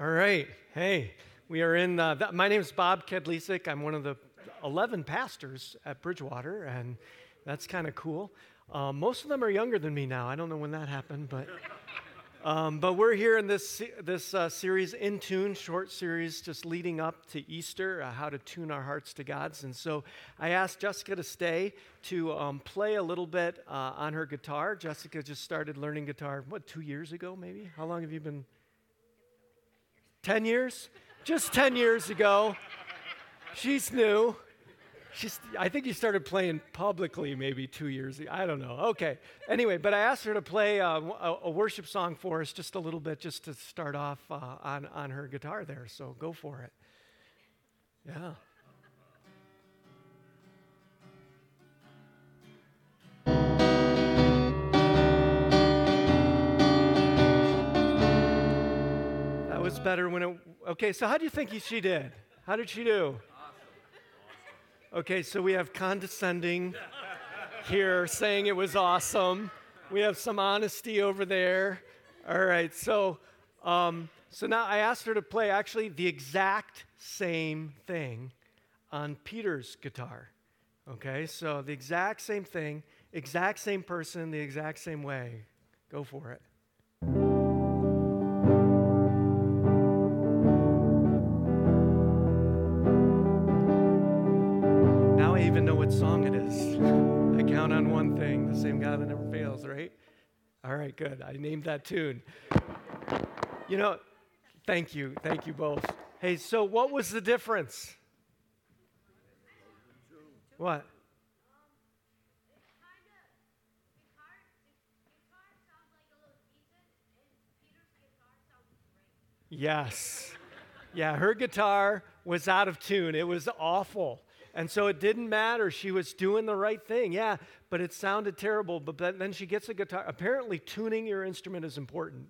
All right. Hey, we are in. Uh, my name is Bob Kadlecik. I'm one of the 11 pastors at Bridgewater, and that's kind of cool. Um, most of them are younger than me now. I don't know when that happened, but. Um, but we're here in this, this uh, series, In Tune, short series, just leading up to Easter, uh, how to tune our hearts to God's. And so I asked Jessica to stay to um, play a little bit uh, on her guitar. Jessica just started learning guitar, what, two years ago, maybe? How long have you been 10 years? Just 10 years ago. She's new. She's, I think you started playing publicly maybe two years ago. I don't know. Okay. Anyway, but I asked her to play uh, a, a, worship song for us just a little bit, just to start off uh, on, on her guitar there. So go for it. Yeah. Was better when it. Okay, so how do you think she did? How did she do? Okay, so we have condescending here saying it was awesome. We have some honesty over there. All right, so um, so now I asked her to play actually the exact same thing on Peter's guitar. Okay, so the exact same thing, exact same person, the exact same way. Go for it. All right, good. I named that tune. You know, thank you. Thank you both. Hey, so what was the difference? What? Yes. Yeah, her guitar was out of tune. It was awful. And so it didn't matter. She was doing the right thing. Yeah, but it sounded terrible. But then she gets a guitar. Apparently, tuning your instrument is important.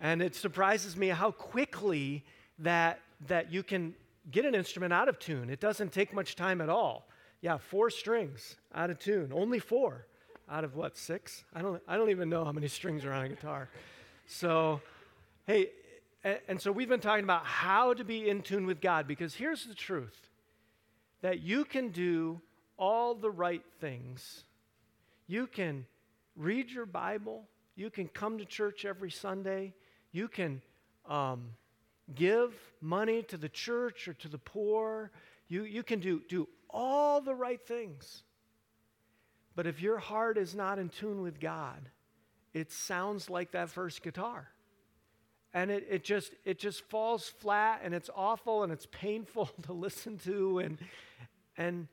And it surprises me how quickly that, that you can get an instrument out of tune. It doesn't take much time at all. Yeah, four strings out of tune. Only four out of what, six? I don't, I don't even know how many strings are on a guitar. So, hey, and, and so we've been talking about how to be in tune with God because here's the truth that you can do all the right things. You can read your Bible. You can come to church every Sunday. You can um, give money to the church or to the poor. You, you can do, do all the right things. But if your heart is not in tune with God, it sounds like that first guitar and it, it just it just falls flat and it's awful and it's painful to listen to and and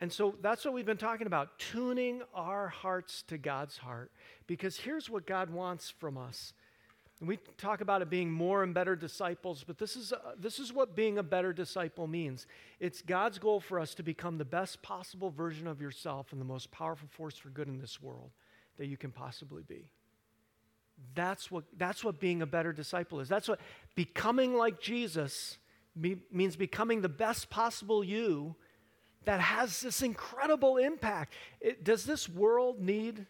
and so that's what we've been talking about tuning our hearts to God's heart. Because here's what God wants from us. And we talk about it being more and better disciples but this is uh, this is what being a better disciple means. It's God's goal for us to become the best possible version of yourself and the most powerful force for good in this world that you can possibly be. That's what, that's what being a better disciple is. That's what becoming like Jesus be, means becoming the best possible you that has this incredible impact. It, does this world need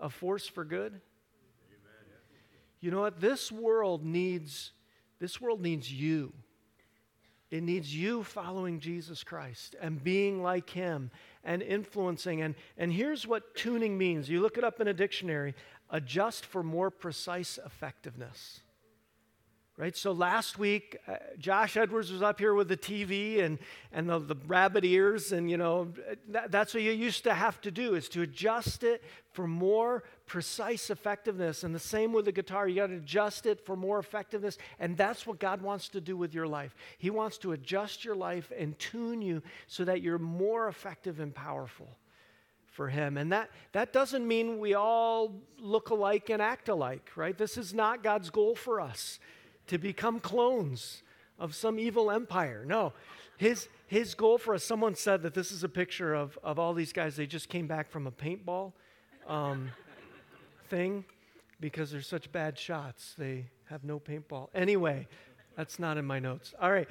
a force for good? You know what? This world needs this world needs you. It needs you following Jesus Christ and being like him and influencing. And, and here's what tuning means. You look it up in a dictionary adjust for more precise effectiveness. Right? So last week, uh, Josh Edwards was up here with the TV and, and the, the rabbit ears, and you know, that, that's what you used to have to do is to adjust it for more precise effectiveness. And the same with the guitar, you got to adjust it for more effectiveness. And that's what God wants to do with your life. He wants to adjust your life and tune you so that you're more effective and powerful for him. And that, that doesn't mean we all look alike and act alike, right? This is not God's goal for us to become clones of some evil empire. No. His, his goal for us, someone said that this is a picture of, of all these guys, they just came back from a paintball um, thing because they're such bad shots. They have no paintball. Anyway, that's not in my notes. All right.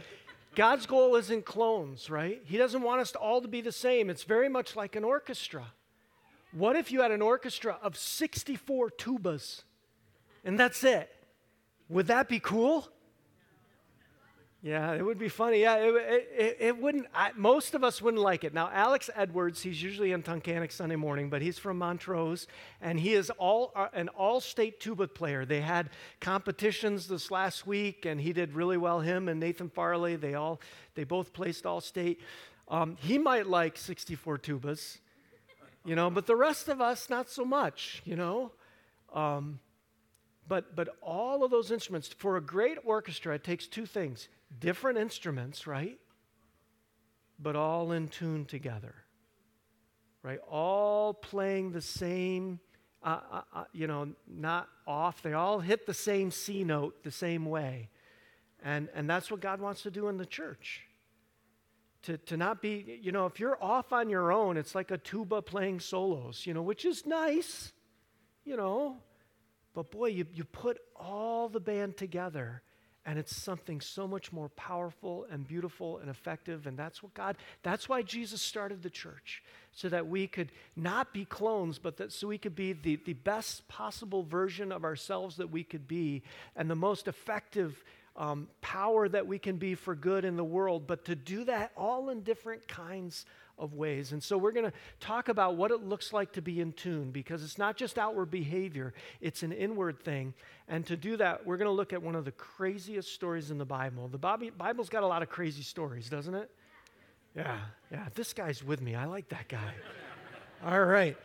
God's goal isn't clones, right? He doesn't want us to all to be the same. It's very much like an orchestra. What if you had an orchestra of 64 tubas and that's it? Would that be cool? Yeah, it would be funny. Yeah, it, it, it wouldn't, I, most of us wouldn't like it. Now, Alex Edwards, he's usually in Tunkhannock Sunday morning, but he's from Montrose, and he is all, uh, an all state tuba player. They had competitions this last week, and he did really well. Him and Nathan Farley, they, all, they both placed all state. Um, he might like 64 tubas, you know, but the rest of us, not so much, you know. Um, but, but all of those instruments, for a great orchestra, it takes two things different instruments, right? But all in tune together, right? All playing the same, uh, uh, uh, you know, not off. They all hit the same C note the same way. And, and that's what God wants to do in the church. To, to not be, you know, if you're off on your own, it's like a tuba playing solos, you know, which is nice, you know. But boy, you, you put all the band together and it's something so much more powerful and beautiful and effective. And that's what God, that's why Jesus started the church, so that we could not be clones, but that so we could be the, the best possible version of ourselves that we could be and the most effective um, power that we can be for good in the world, but to do that all in different kinds of ways. And so we're going to talk about what it looks like to be in tune because it's not just outward behavior, it's an inward thing. And to do that, we're going to look at one of the craziest stories in the Bible. The Bible's got a lot of crazy stories, doesn't it? Yeah, yeah. This guy's with me. I like that guy. All right.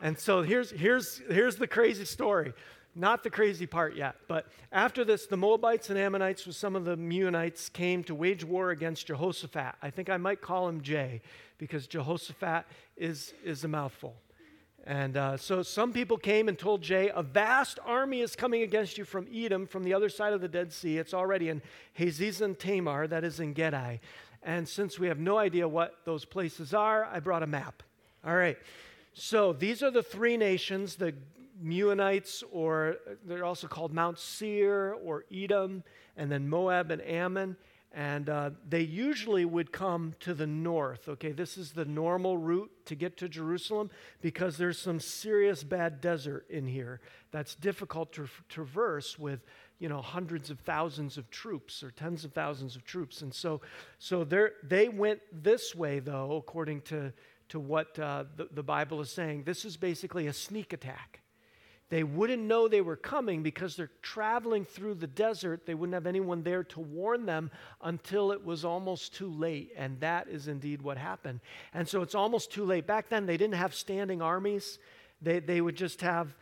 And so here's, here's, here's the crazy story. Not the crazy part yet, but after this, the Moabites and Ammonites with some of the Meunites came to wage war against Jehoshaphat. I think I might call him Jay because Jehoshaphat is, is a mouthful. And uh, so some people came and told Jay, A vast army is coming against you from Edom, from the other side of the Dead Sea. It's already in Hazezon Tamar, that is En Gedi. And since we have no idea what those places are, I brought a map. All right. So these are the three nations the Meunites, or they're also called Mount Seir or Edom, and then Moab and Ammon. And uh, they usually would come to the north. Okay, this is the normal route to get to Jerusalem because there's some serious bad desert in here that's difficult to traverse with, you know, hundreds of thousands of troops or tens of thousands of troops. And so, so they went this way, though, according to, to what uh, the, the Bible is saying. This is basically a sneak attack. They wouldn't know they were coming because they're traveling through the desert. They wouldn't have anyone there to warn them until it was almost too late. And that is indeed what happened. And so it's almost too late. Back then, they didn't have standing armies, they, they would just have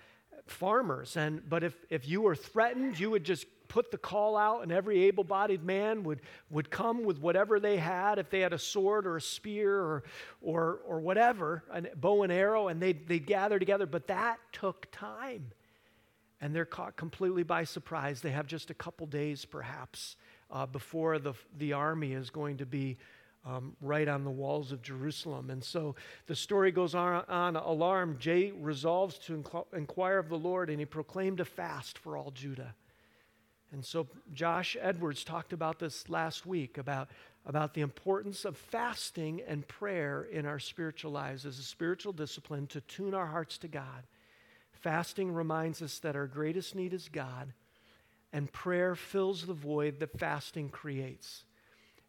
farmers. And, but if, if you were threatened, you would just put the call out, and every able bodied man would, would come with whatever they had, if they had a sword or a spear or, or, or whatever, a bow and arrow, and they'd, they'd gather together. But that took time. And they're caught completely by surprise. They have just a couple days, perhaps, uh, before the, the army is going to be um, right on the walls of Jerusalem. And so the story goes on, on alarmed. Jay resolves to inquire of the Lord, and he proclaimed a fast for all Judah. And so Josh Edwards talked about this last week about, about the importance of fasting and prayer in our spiritual lives as a spiritual discipline to tune our hearts to God. Fasting reminds us that our greatest need is God, and prayer fills the void that fasting creates.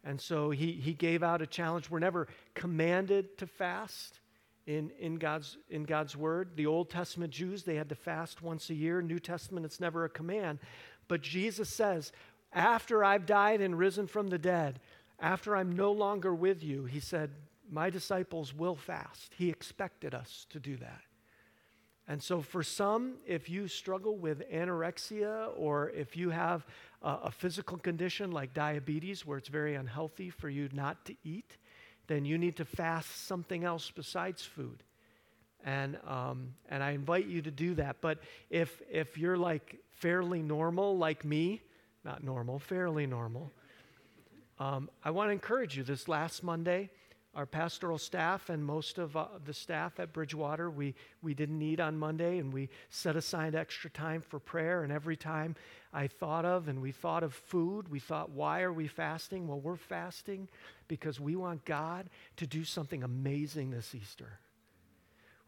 And so he, he gave out a challenge. We're never commanded to fast in, in, God's, in God's word. The Old Testament Jews, they had to fast once a year. New Testament, it's never a command. But Jesus says, after I've died and risen from the dead, after I'm no longer with you, he said, my disciples will fast. He expected us to do that. And so, for some, if you struggle with anorexia or if you have a, a, physical condition like diabetes where it's very unhealthy for you not to eat, then you need to fast something else besides food. And, um, and I invite you to do that. But if, if you're like fairly normal like me, not normal, fairly normal, um, I want to encourage you this last Monday, our pastoral staff and most of uh, the staff at Bridgewater, we, we didn't eat on Monday and we set aside extra time for prayer. And every time I thought of and we thought of food, we thought, why are we fasting? Well, we're fasting because we want God to do something amazing this Easter.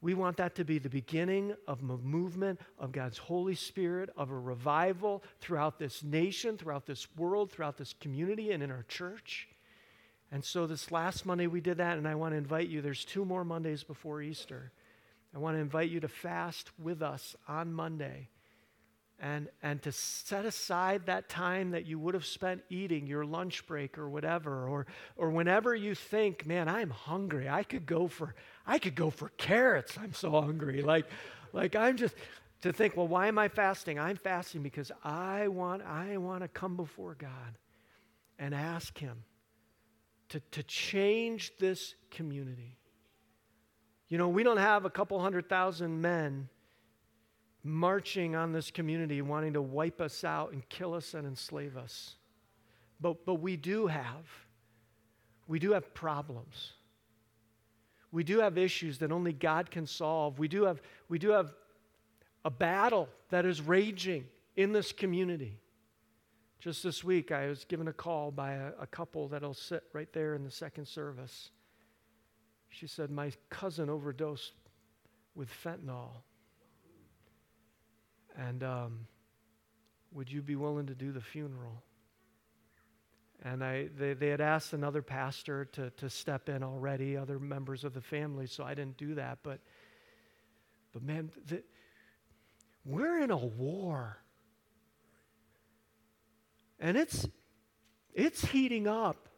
We want that to be the beginning of a movement of God's Holy Spirit, of a revival throughout this nation, throughout this world, throughout this community, and in our church. And so this last Monday we did that, and I want to invite you. There's two more Mondays before Easter. I want to invite you to fast with us on Monday and, and to set aside that time that you would have spent eating your lunch break or whatever or, or whenever you think man i'm hungry. I could go for i could go for carrots. I'm so hungry. Like like i'm just to think well why am i fasting? I'm fasting because i want i want to come before god and ask him to, to change this community. You know we don't have a couple hundred thousand men marching on this community, wanting to wipe us out and kill us and enslave us. But, but we do have, we do have problems. We do have issues that only God can solve. We do have, we do have a battle that is raging in this community. Just this week, I was given a call by a, a couple that'll sit right there in the second service. She said, My cousin overdosed with fentanyl. And um, would you be willing to do the funeral? And I, they, they had asked another pastor to, to step in already, other members of the family, so I didn't do that. But, but man, the, we're in a war. And it's, it's heating up.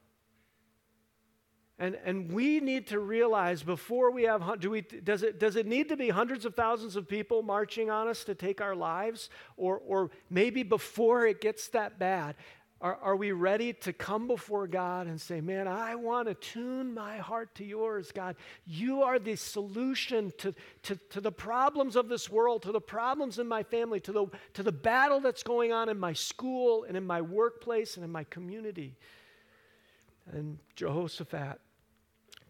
And, and we need to realize before we have, do we, does, it, does it need to be hundreds of thousands of people marching on us to take our lives? Or, or maybe before it gets that bad, are, are we ready to come before God and say, Man, I want to tune my heart to yours, God? You are the solution to, to, to the problems of this world, to the problems in my family, to the, to the battle that's going on in my school and in my workplace and in my community. And Jehoshaphat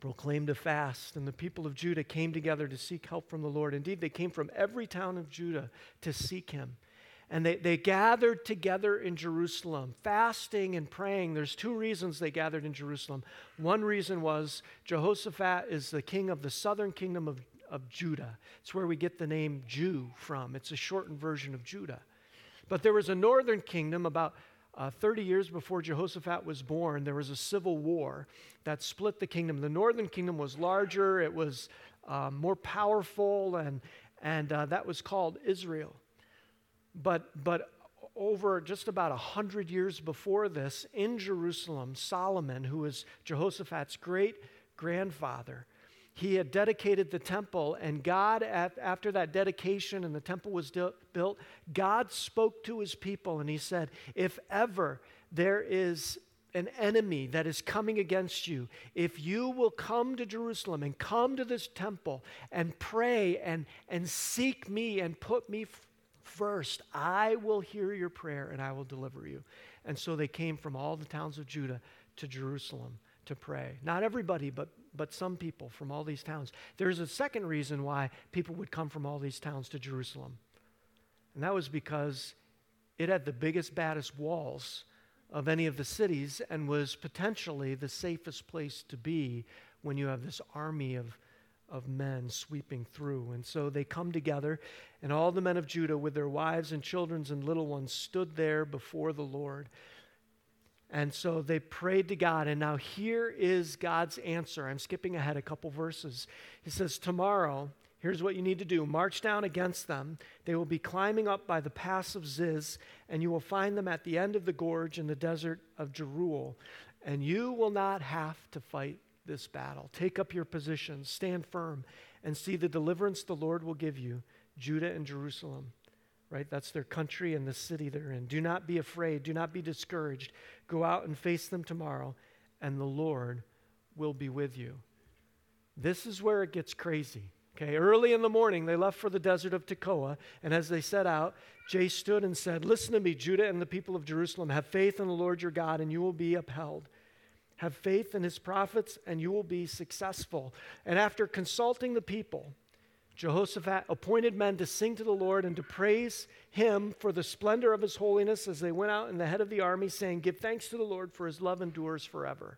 proclaimed a fast, and the people of Judah came together to seek help from the Lord. Indeed, they came from every town of Judah to seek him. And they, they gathered together in Jerusalem, fasting and praying. There's two reasons they gathered in Jerusalem. One reason was Jehoshaphat is the king of the southern kingdom of, of Judah. It's where we get the name Jew from. It's a shortened version of Judah. But there was a northern kingdom about uh, 30 years before Jehoshaphat was born, there was a civil war that split the kingdom. The northern kingdom was larger, it was uh, more powerful, and, and uh, that was called Israel. But, but over just about 100 years before this, in Jerusalem, Solomon, who was Jehoshaphat's great grandfather, he had dedicated the temple, and God, after that dedication and the temple was built, God spoke to his people and he said, If ever there is an enemy that is coming against you, if you will come to Jerusalem and come to this temple and pray and, and seek me and put me f- first, I will hear your prayer and I will deliver you. And so they came from all the towns of Judah to Jerusalem to pray. Not everybody, but but some people from all these towns. There's a second reason why people would come from all these towns to Jerusalem, and that was because it had the biggest, baddest walls of any of the cities and was potentially the safest place to be when you have this army of, of men sweeping through. And so they come together, and all the men of Judah, with their wives and children and little ones, stood there before the Lord. And so they prayed to God, and now here is God's answer. I'm skipping ahead a couple verses. He says, Tomorrow, here's what you need to do march down against them. They will be climbing up by the pass of Ziz, and you will find them at the end of the gorge in the desert of Jeruel. And you will not have to fight this battle. Take up your positions, stand firm, and see the deliverance the Lord will give you, Judah and Jerusalem right? That's their country and the city they're in. Do not be afraid. Do not be discouraged. Go out and face them tomorrow, and the Lord will be with you. This is where it gets crazy. Okay, early in the morning, they left for the desert of Tekoa, and as they set out, Jay stood and said, Listen to me, Judah and the people of Jerusalem. Have faith in the Lord your God, and you will be upheld. Have faith in his prophets, and you will be successful. And after consulting the people, Jehoshaphat appointed men to sing to the Lord and to praise him for the splendor of his holiness as they went out in the head of the army, saying, Give thanks to the Lord, for his love endures forever.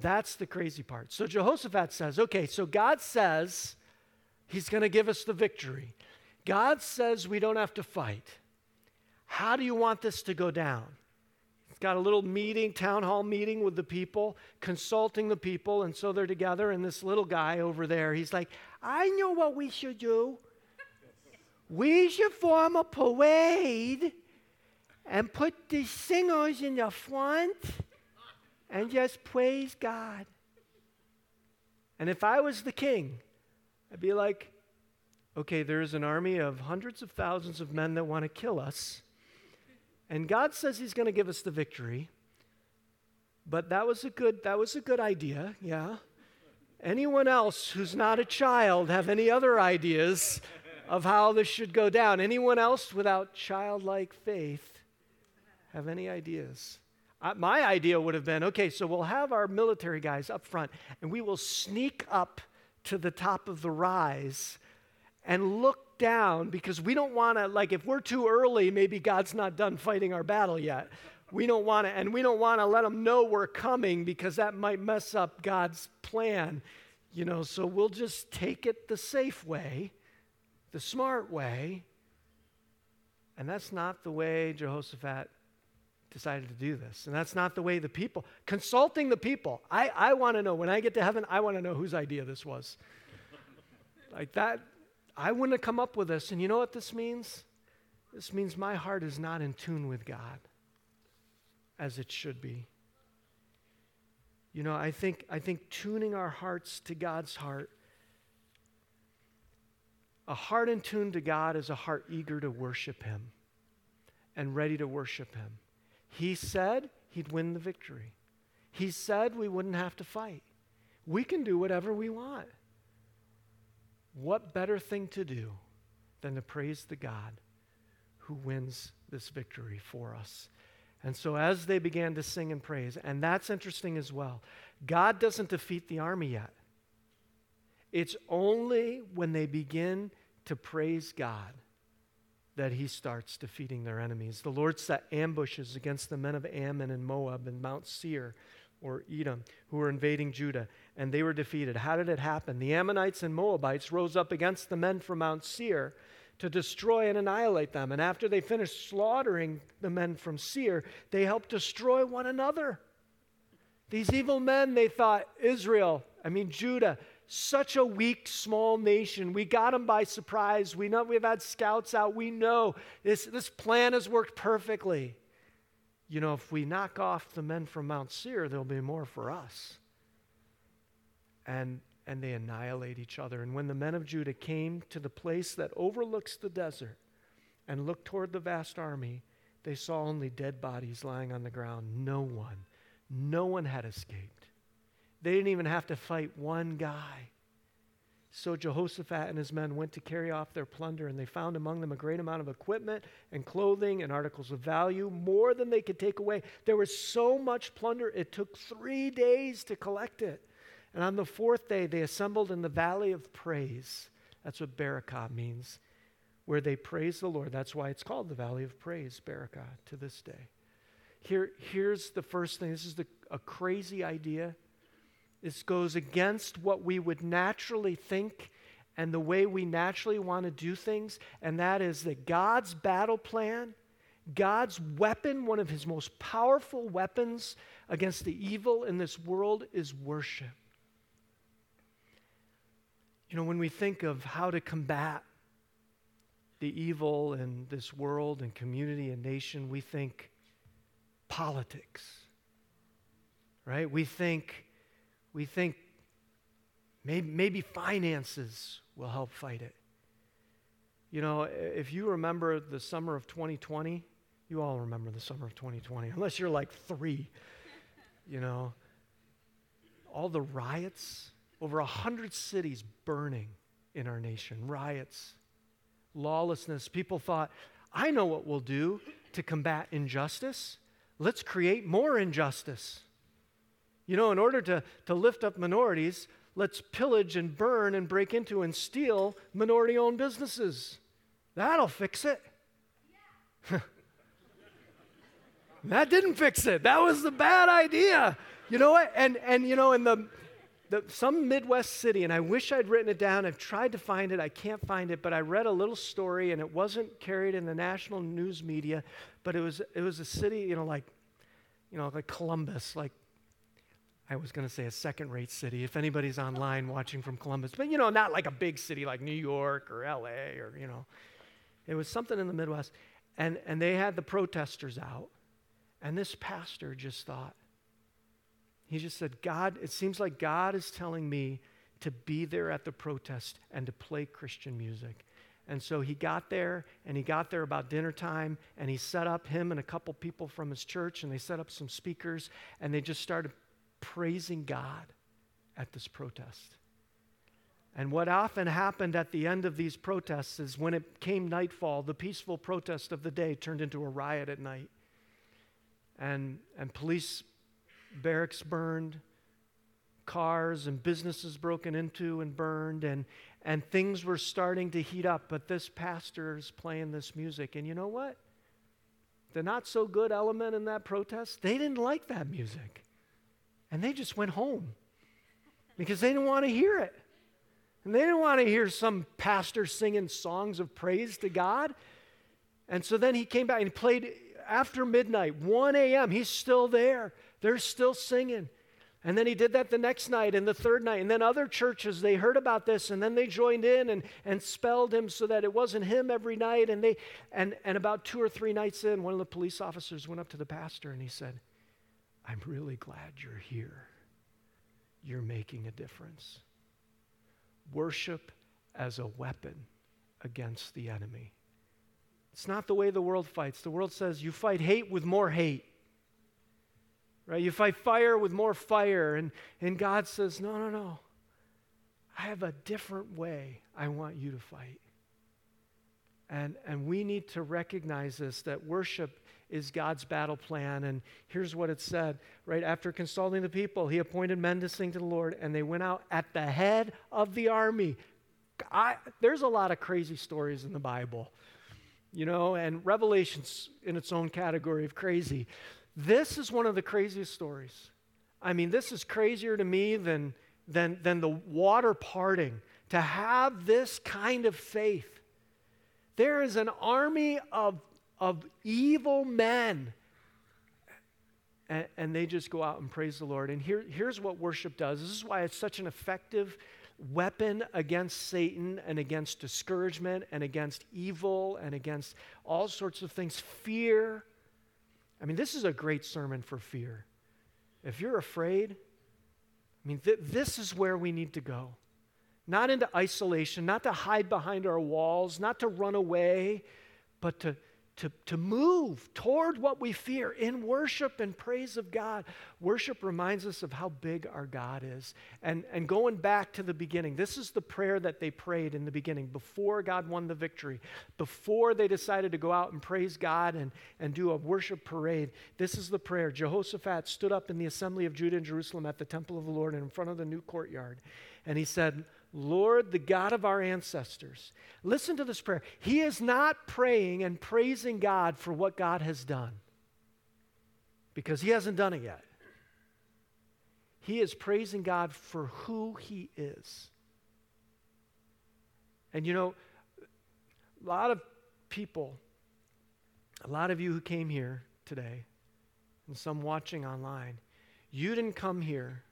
That's the crazy part. So Jehoshaphat says, Okay, so God says He's going to give us the victory. God says we don't have to fight. How do you want this to go down? He's got a little meeting, town hall meeting with the people, consulting the people, and so they're together. And this little guy over there, he's like, I know what we should do. We should form a parade and put the singers in the front and just praise God. And if I was the king, I'd be like, okay, there's an army of hundreds of thousands of men that want to kill us. And God says he's going to give us the victory. But that was a good that was a good idea, yeah. Anyone else who's not a child have any other ideas of how this should go down? Anyone else without childlike faith have any ideas? Uh, my idea would have been okay, so we'll have our military guys up front and we will sneak up to the top of the rise and look down because we don't want to, like, if we're too early, maybe God's not done fighting our battle yet. We don't want to, and we don't want to let them know we're coming because that might mess up God's plan, you know. So we'll just take it the safe way, the smart way. And that's not the way Jehoshaphat decided to do this. And that's not the way the people, consulting the people. I, I want to know, when I get to heaven, I want to know whose idea this was. like that, I wouldn't have come up with this. And you know what this means? This means my heart is not in tune with God as it should be. You know, I think, I think tuning our hearts to God's heart, a heart in tune to God is a heart eager to worship Him and ready to worship Him. He said he'd win the victory. He said we wouldn't have to fight. We can do whatever we want. What better thing to do than to praise the God who wins this victory for us? And so, as they began to sing and praise, and that's interesting as well, God doesn't defeat the army yet. It's only when they begin to praise God that he starts defeating their enemies. The Lord set ambushes against the men of Ammon and Moab and Mount Seir or Edom who were invading Judah, and they were defeated. How did it happen? The Ammonites and Moabites rose up against the men from Mount Seir to destroy and annihilate them. And after they finished slaughtering the men from Seir, they helped destroy one another. These evil men, they thought, Israel, I mean, Judah, such a weak, small nation. We got them by surprise. We know we've had scouts out. We know this, this plan has worked perfectly. You know, if we knock off the men from Mount Seir, there'll be more for us. And, and they annihilate each other. And when the men of Judah came to the place that overlooks the desert and looked toward the vast army, they saw only dead bodies lying on the ground. No one, no one had escaped. They didn't even have to fight one guy. So Jehoshaphat and his men went to carry off their plunder, and they found among them a great amount of equipment and clothing and articles of value, more than they could take away. There was so much plunder, it took three days to collect it. And on the fourth day, they assembled in the valley of praise. That's what Berakah means, where they praise the Lord. That's why it's called the valley of praise, Berakah, to this day. Here, here's the first thing. This is the, a crazy idea this goes against what we would naturally think and the way we naturally want to do things, and that is that God's battle plan, God's weapon, one of his most powerful weapons against the evil in this world is worship. You know, when we think of how to combat the evil in this world and community and nation, we think politics, right? We think we think maybe, maybe finances will help fight it. You know, if you remember the summer of 2020, you all remember the summer of 2020, unless you're like three, you know, all the riots, over 100 cities burning in our nation, riots, lawlessness. People thought, I know what we'll do to combat injustice. Let's create more injustice. You know, in order to, to lift up minorities, let's pillage and burn and break into and steal minority owned businesses. That'll fix it. that didn't fix it. That was the bad idea. You know what? And and you know, in the the, some Midwest city, and I wish I'd written it down. I've tried to find it, I can't find it, but I read a little story, and it wasn't carried in the national news media, but it was, it was a city, you know, like, you know, like Columbus, like, I was going to say a second rate city, if anybody's online watching from Columbus, but, you know, not like a big city like New York or LA or, you know, it was something in the Midwest. And, and they had the protesters out, and this pastor just thought, he just said, God, it seems like God is telling me to be there at the protest and to play Christian music. And so he got there, and he got there about dinner time, and he set up him and a couple people from his church, and they set up some speakers, and they just started praising God at this protest. And what often happened at the end of these protests is when it came nightfall, the peaceful protest of the day turned into a riot at night. And, and police barracks burned, cars and businesses broken into and burned, and, and things were starting to heat up. But this pastor is playing this music. And you know what? The not so good element in that protest, they didn't like that music. And they just went home because they didn't want to hear it. And they didn't want to hear some pastor singing songs of praise to God. And so then he came back and played after midnight, 1 a.m. He's still there. They're still singing. And then he did that the next night and the third night. And then other churches, they heard about this and then they joined in and, and spelled him so that it wasn't him every night. And, they, and, and about two or three nights in, one of the police officers went up to the pastor and he said, I'm really glad you're here. You're making a difference. Worship as a weapon against the enemy. It's not the way the world fights. The world says you fight hate with more hate. Right? You fight fire with more fire. And, and God says, no, no, no. I have a different way I want you to fight. And, and we need to recognize this that worship is God's battle plan. And here's what it said right after consulting the people, he appointed men to sing to the Lord, and they went out at the head of the army. I, there's a lot of crazy stories in the Bible, you know, and Revelation's in its own category of crazy. This is one of the craziest stories. I mean, this is crazier to me than, than, than the water parting. To have this kind of faith. There is an army of, of evil men. And, and they just go out and praise the Lord. And here, here's what worship does this is why it's such an effective weapon against Satan and against discouragement and against evil and against all sorts of things. Fear I mean, this is a great sermon for fear. If you're afraid, I mean, th- this is where we need to go. Not into isolation, not to hide behind our walls, not to run away, but to to, to move toward what we fear in worship and praise of God. Worship reminds us of how big our God is. And, and going back to the beginning, this is the prayer that they prayed in the beginning before God won the victory, before they decided to go out and praise God and, and do a worship parade. This is the prayer. Jehoshaphat stood up in the assembly of Judah and Jerusalem at the temple of the Lord and in front of the new courtyard. And he said, Lord, the God of our ancestors. Listen to this prayer. He is not praying and praising God for what God has done because he hasn't done it yet. He is praising God for who he is. And you know, a lot of people, a lot of you who came here today, and some watching online, you didn't come here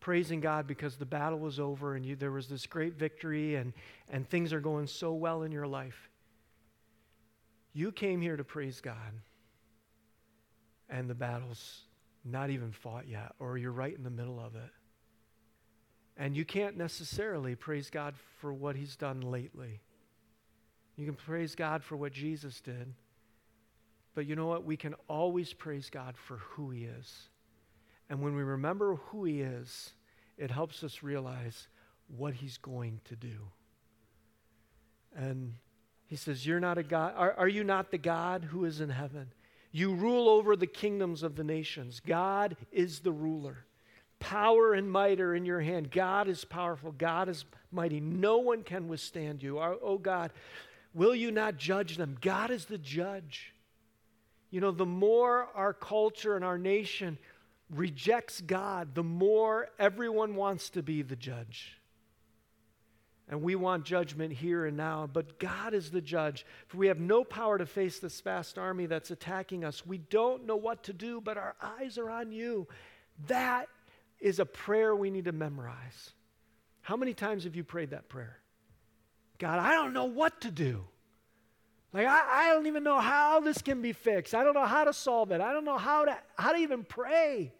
praising God because the battle was over and you, there was this great victory and, and things are going so well in your life. You came here to praise God, and the battle's not even fought yet, or you're right in the middle of it. And you can't necessarily praise God for what He's done lately. You can praise God for what Jesus did. But you know what? We can always praise God for who He is. And when we remember who He is, it helps us realize what He's going to do. And He says, You're not a God. Are, are you not the God who is in heaven? You rule over the kingdoms of the nations. God is the ruler. Power and might are in your hand. God is powerful. God is mighty. No one can withstand you. Oh God, will you not judge them? God is the judge. You know, the more our culture and our nation rejects God, the more everyone wants to be the judge. And we want judgment here and now, but God is the judge. For we have no power to face this vast army that's attacking us. We don't know what to do, but our eyes are on you. That is a prayer we need to memorize. How many times have you prayed that prayer? God, I don't know what to do. Like, I, I don't even know how this can be fixed. I don't know how to solve it. I don't know how to, how to even pray.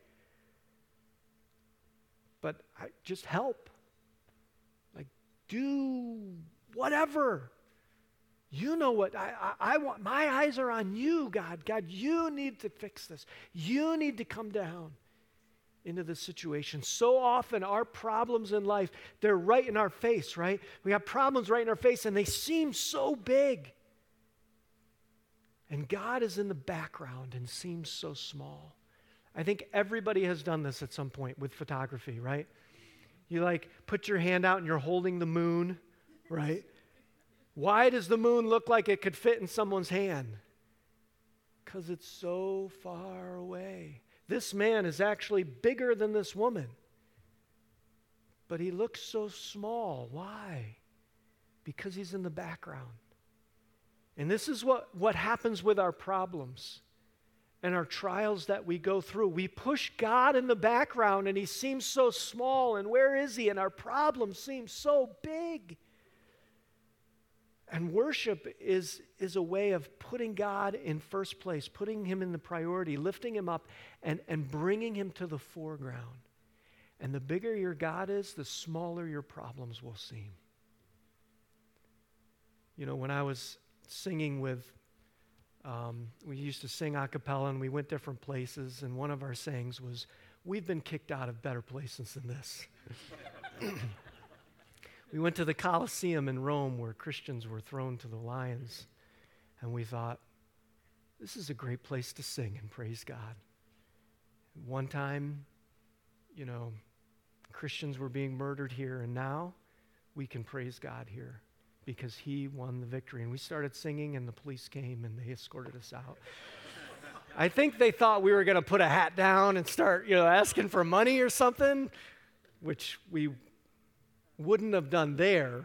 I, just help. Like, do whatever. You know what I, I, I, want. My eyes are on you, God. God, you need to fix this. You need to come down into this situation. So often, our problems in life, they're right in our face, right? We have problems right in our face, and they seem so big. And God is in the background and seems so small. I think everybody has done this at some point with photography, right? You like put your hand out and you're holding the moon, right? Why does the moon look like it could fit in someone's hand? Because it's so far away. This man is actually bigger than this woman. But he looks so small. Why? Because he's in the background. And this is what, what happens with our problems and our trials that we go through. We push God in the background and he seems so small. And where is he? And our problems seem so big. And worship is, is a way of putting God in first place, putting him in the priority, lifting him up, and, and bringing him to the foreground. And the bigger your God is, the smaller your problems will seem. You know, when I was singing with, um, we used to sing a cappella and we went different places, and one of our sayings was, We've been kicked out of better places than this. we went to the Colosseum in Rome where Christians were thrown to the lions, and we thought, This is a great place to sing and praise God. One time, you know, Christians were being murdered here, and now we can praise God here because he won the victory. And we started singing, and the police came and they escorted us out. I think they thought we were going to put a hat down and start, you know, asking for money or something, which we wouldn't have done there.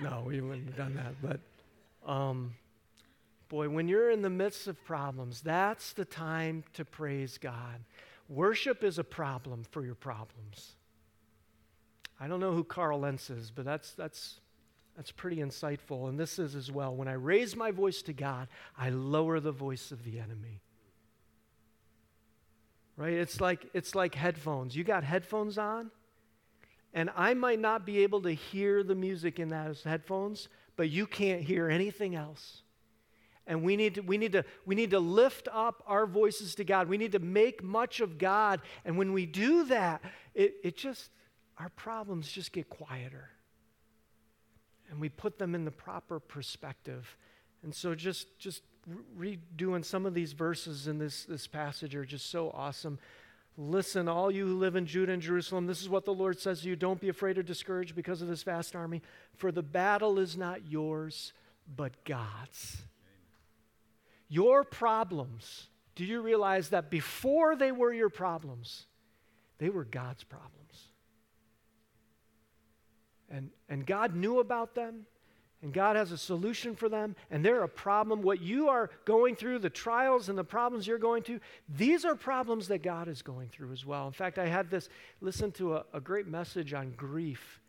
no, we wouldn't have done that. But, um, boy, when you're in the midst of problems, that's the time to praise God. Worship is a problem for your problems. I don't know who Carl Lentz is, but that's, that's that's pretty insightful. And this is as well. When I raise my voice to God, I lower the voice of the enemy. Right? It's like it's like headphones. You got headphones on, and I might not be able to hear the music in those headphones, but you can't hear anything else. And we need to, we need to, we need to lift up our voices to God. We need to make much of God. And when we do that, it, it just, our problems just get quieter and we put them in the proper perspective. And so just just redoing some of these verses in this, this passage are just so awesome. Listen, all you who live in Judah and Jerusalem, this is what the Lord says to you. Don't be afraid or discouraged because of this vast army, for the battle is not yours, but God's. Your problems, do you realize that before they were your problems, they were God's problems? And, and God knew about them, and God has a solution for them, and they're a problem. What you are going through, the trials and the problems you're going through, these are problems that God is going through as well. In fact, I had this, listen to a, a great message on grief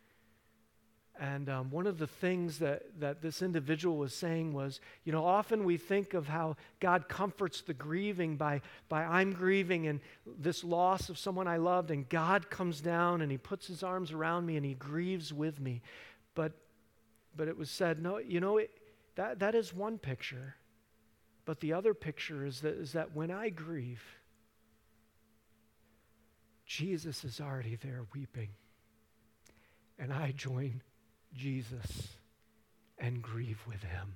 and um, one of the things that, that this individual was saying was, you know, often we think of how God comforts the grieving by, by I'm grieving and this loss of someone I loved, and God comes down and he puts his arms around me and he grieves with me. But, but it was said, no, you know, it, that, that is one picture. But the other picture is that, is that when I grieve, Jesus is already there weeping. And I join Jesus and grieve with him.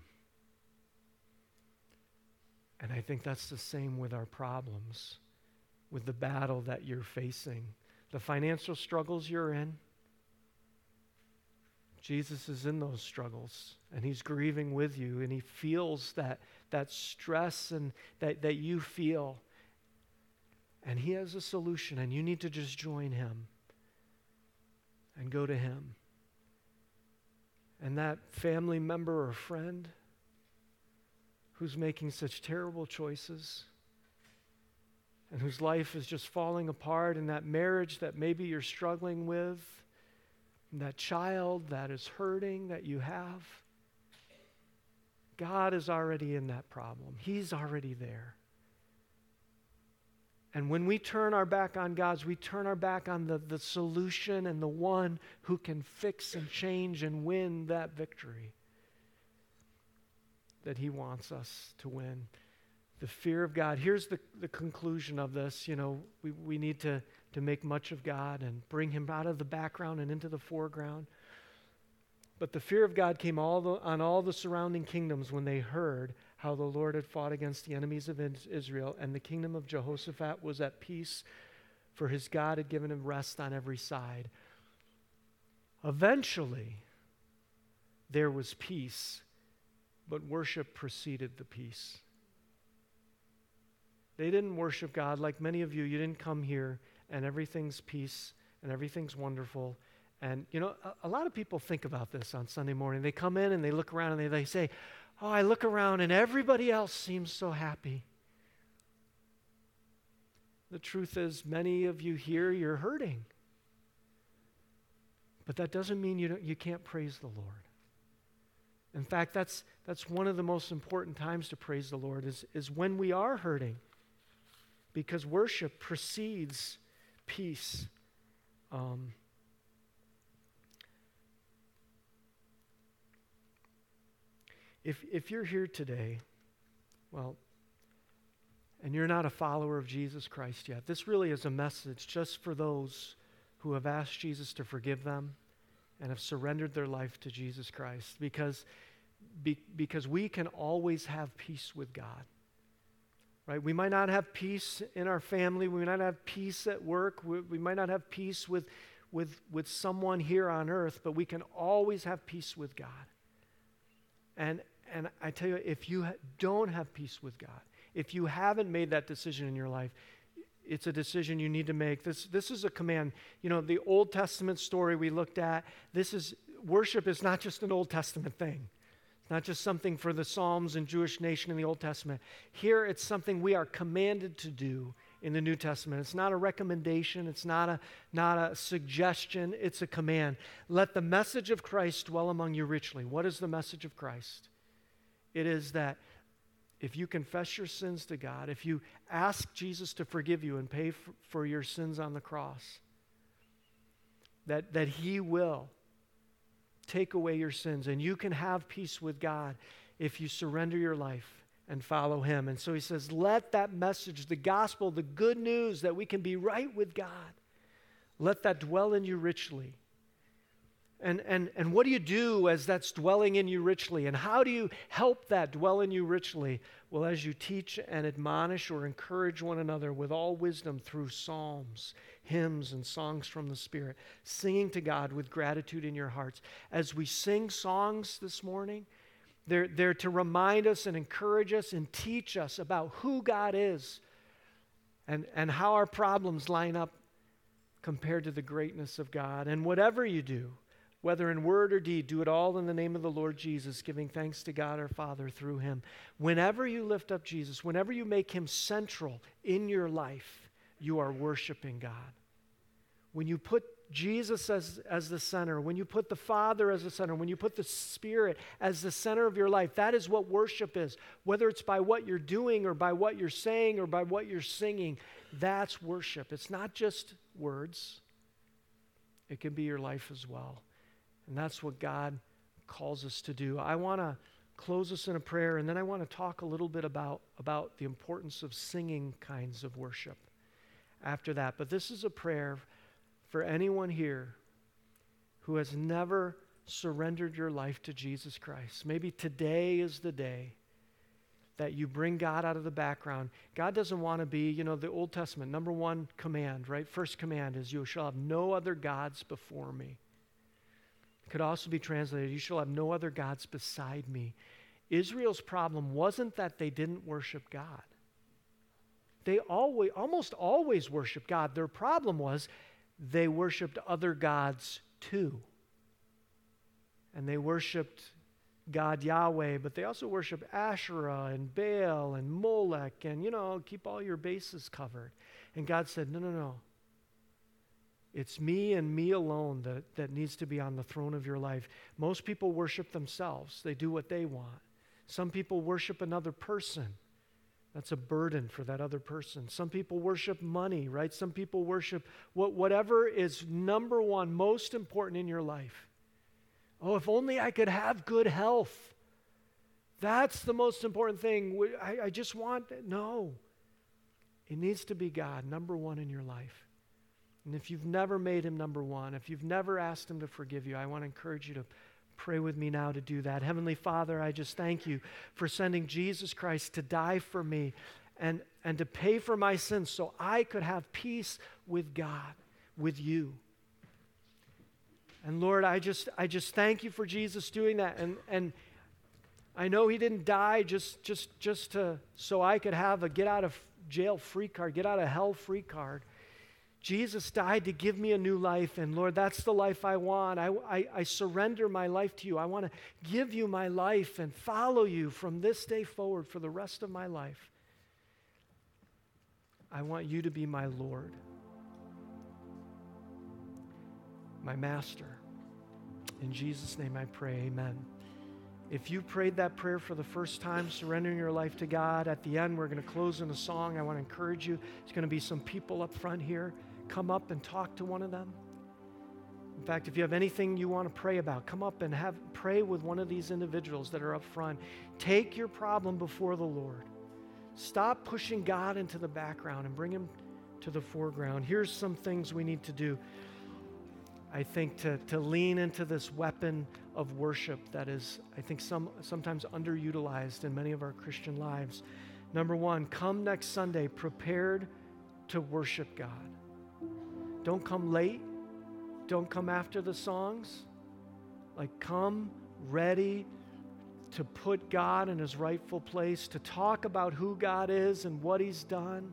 And I think that's the same with our problems, with the battle that you're facing, the financial struggles you're in. Jesus is in those struggles and he's grieving with you and he feels that, that stress and that, that you feel. And He has a solution, and you need to just join Him and go to Him. And that family member or friend who's making such terrible choices and whose life is just falling apart, and that marriage that maybe you're struggling with, that child that is hurting that you have. God is already in that problem, He's already there. And when we turn our back on God's, we turn our back on the, the solution and the one who can fix and change and win that victory that He wants us to win. The fear of God. Here's the, the conclusion of this. You know, we, we need to, to make much of God and bring Him out of the background and into the foreground. But the fear of God came all the, on all the surrounding kingdoms when they heard how the Lord had fought against the enemies of Israel, and the kingdom of Jehoshaphat was at peace, for his God had given him rest on every side. Eventually, there was peace, but worship preceded the peace. They didn't worship God like many of you. You didn't come here and everything's peace and everything's wonderful. And, you know, a, a lot of people think about this on Sunday morning. They come in and they look around and they, they say, Oh, I look around and everybody else seems so happy. The truth is, many of you here, you're hurting. But that doesn't mean you, you can't praise the Lord. In fact, that's, that's one of the most important times to praise the Lord is, is when we are hurting. Because worship precedes peace. Um, If, if you're here today, well, and you're not a follower of Jesus Christ yet, this really is a message just for those who have asked Jesus to forgive them and have surrendered their life to Jesus Christ because, be, because we can always have peace with God. Right? We might not have peace in our family, we might not have peace at work, we, we might not have peace with, with, with someone here on earth, but we can always have peace with God. And, and I tell you, if you don't have peace with God, if you haven't made that decision in your life, it's a decision you need to make. This, this is a command. You know, the Old Testament story we looked at, this is worship is not just an Old Testament thing. It's not just something for the Psalms and Jewish nation in the Old Testament. Here it's something we are commanded to do in the New Testament. It's not a recommendation, it's not a, not a suggestion, it's a command. Let the message of Christ dwell among you richly. What is the message of Christ? It is that if you confess your sins to God, if you ask Jesus to forgive you and pay for, for your sins on the cross, that, that He will take away your sins and you can have peace with God if you surrender your life and follow Him. And so He says, let that message, the gospel, the good news that we can be right with God, let that dwell in you richly. And, and, and what do you do as that's dwelling in you richly? And how do you help that dwell in you richly? Well, as you teach and admonish or encourage one another with all wisdom through psalms, hymns, and songs from the Spirit, singing to God with gratitude in your hearts. As we sing songs this morning, they're, they're to remind us and encourage us and teach us about who God is and, and how our problems line up compared to the greatness of God. And whatever you do, whether in word or deed, do it all in the name of the Lord Jesus, giving thanks to God our Father through him. Whenever you lift up Jesus, whenever you make him central in your life, you are worshiping God. When you put Jesus as, as the center, when you put the Father as the center, when you put the Spirit as the center of your life, that is what worship is. Whether it's by what you're doing or by what you're saying or by what you're singing, that's worship. It's not just words, it can be your life as well. And that's what God calls us to do. I want to close us in a prayer, and then I want to talk a little bit about, about the importance of singing kinds of worship after that. But this is a prayer for anyone here who has never surrendered your life to Jesus Christ. Maybe today is the day that you bring God out of the background. God doesn't want to be, you know, the Old Testament, number one command, right? First command is, You shall have no other gods before me could also be translated, You shall have no other gods beside me. Israel's problem wasn't that they didn't worship God, they always, almost always worshiped God. Their problem was they worshiped other gods too. And they worshiped God Yahweh, but they also worship Asherah and Baal and Molech and, you know, keep all your bases covered. And God said, no, no, no. It's me and me alone that, that needs to be on the throne of your life. Most people worship themselves, they do what they want. Some people worship another person. That's a burden for that other person. Some people worship money, right? Some people worship what, whatever is number one, most important in your life. Oh, if only I could have good health. That's the most important thing. I, I just want, no. It needs to be God, number one in your life. And if you've never made him number one, if you've never asked him to forgive you, I want to encourage you to pray with me now to do that. Heavenly Father, I just thank you for sending Jesus Christ to die for me and, and to pay for my sins so I could have peace with God, with you. And Lord, I just, I just thank you for Jesus doing that. And, and I know he didn't die just, just, just to, so I could have a get out of jail free card, get out of hell free card. Jesus died to give me a new life, and Lord, that's the life I want. I, I, I, surrender my life to you. I want to give you my life and follow you from this day forward for the rest of my life. I want you to be my Lord my master. In Jesus' name I pray, amen. If you prayed that prayer for the first time, surrendering your life to God, at the end, we're going to close in a song. I want to encourage you. There's going to be some people up front here. Come up and talk to one of them. In fact, if you have anything you want to pray about, come up and have pray with one of these individuals that are up front. Take your problem before the Lord. Stop pushing God into the background and bring him to the foreground. Here's some things we need to do. I think, to, to lean into this weapon of worship that is, I think, some, sometimes underutilized in many of our Christian lives. Number one, come next Sunday prepared to worship God. Don't come late. Don't come after the songs. Like, come ready to put God in his rightful place, to talk about who God is and what he's done.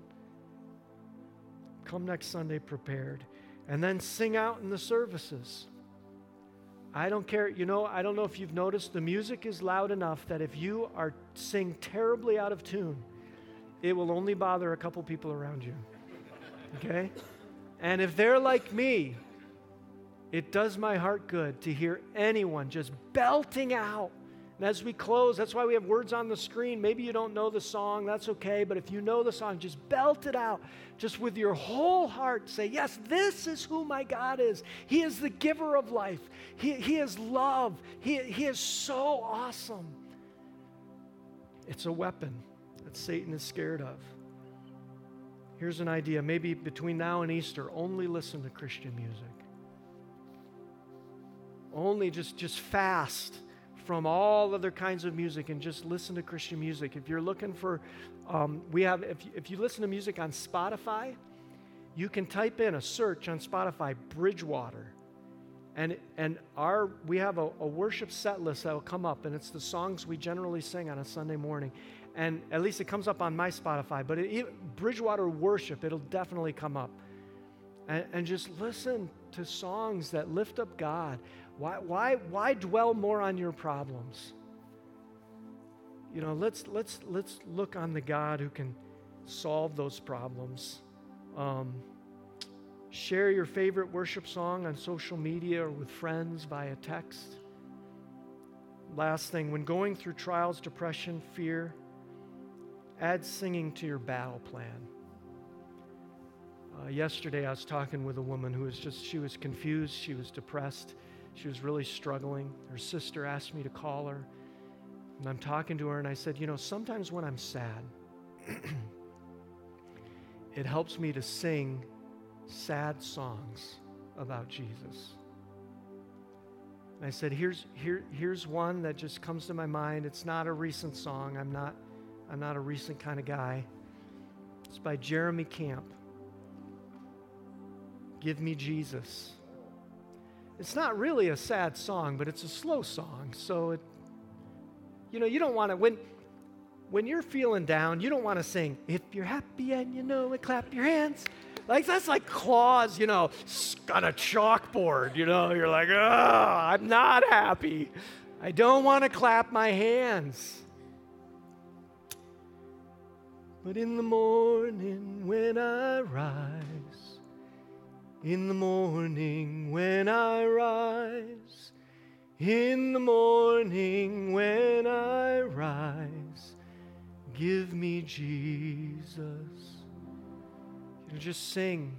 Come next Sunday prepared and then sing out in the services. I don't care, you know, I don't know if you've noticed, the music is loud enough that if you are sing terribly out of tune, it will only bother a couple people around you. Okay? And if they're like me, it does my heart good to hear anyone just belting out and as we close, that's why we have words on the screen. Maybe you don't know the song, that's okay. But if you know the song, just belt it out. Just with your whole heart, say, Yes, this is who my God is. He is the giver of life, He, he is love. He, he is so awesome. It's a weapon that Satan is scared of. Here's an idea maybe between now and Easter, only listen to Christian music. Only just, just fast from all other kinds of music and just listen to Christian music. If you're looking for, um, we have, if if you listen to music on Spotify, you can type in a search on Spotify, Bridgewater. And, and our, we have a, a worship set list that will come up, and it's the songs we generally sing on a Sunday morning. And at least it comes up on my Spotify, but it, it, Bridgewater worship, it'll definitely come up. And, and just listen to songs that lift up God. Why, why, why dwell more on your problems? You know, let's, let's, let's look on the God who can solve those problems. Um, share your favorite worship song on social media or with friends via text. Last thing, when going through trials, depression, fear, add singing to your battle plan. Uh, yesterday, I was talking with a woman who was just, she was confused, she was depressed. She was really struggling. Her sister asked me to call her. And I'm talking to her, and I said, You know, sometimes when I'm sad, it helps me to sing sad songs about Jesus. And I said, here's, here, here's one that just comes to my mind. It's not a recent song. I'm not, I'm not a recent kind of guy. It's by Jeremy Camp. Give me Jesus. It's not really a sad song, but it's a slow song. So it, you know, you don't want to when when you're feeling down, you don't want to sing, if you're happy and you know it, clap your hands. Like that's like claws, you know, on a chalkboard, you know, you're like, oh, I'm not happy. I don't want to clap my hands. But in the morning when I rise, in the morning when I rise, in the morning when I rise, give me Jesus. You know, just sing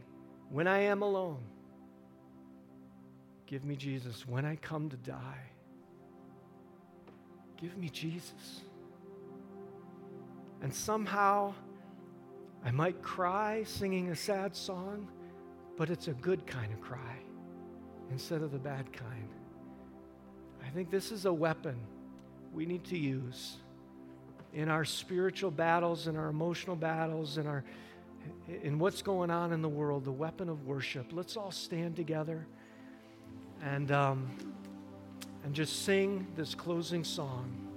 when I am alone. Give me Jesus. When I come to die, give me Jesus. And somehow I might cry singing a sad song, but it's a good kind of cry instead of the bad kind. I think this is a weapon we need to use in our spiritual battles, in our emotional battles, in, our, in what's going on in the world, the weapon of worship. Let's all stand together and, um, and just sing this closing song.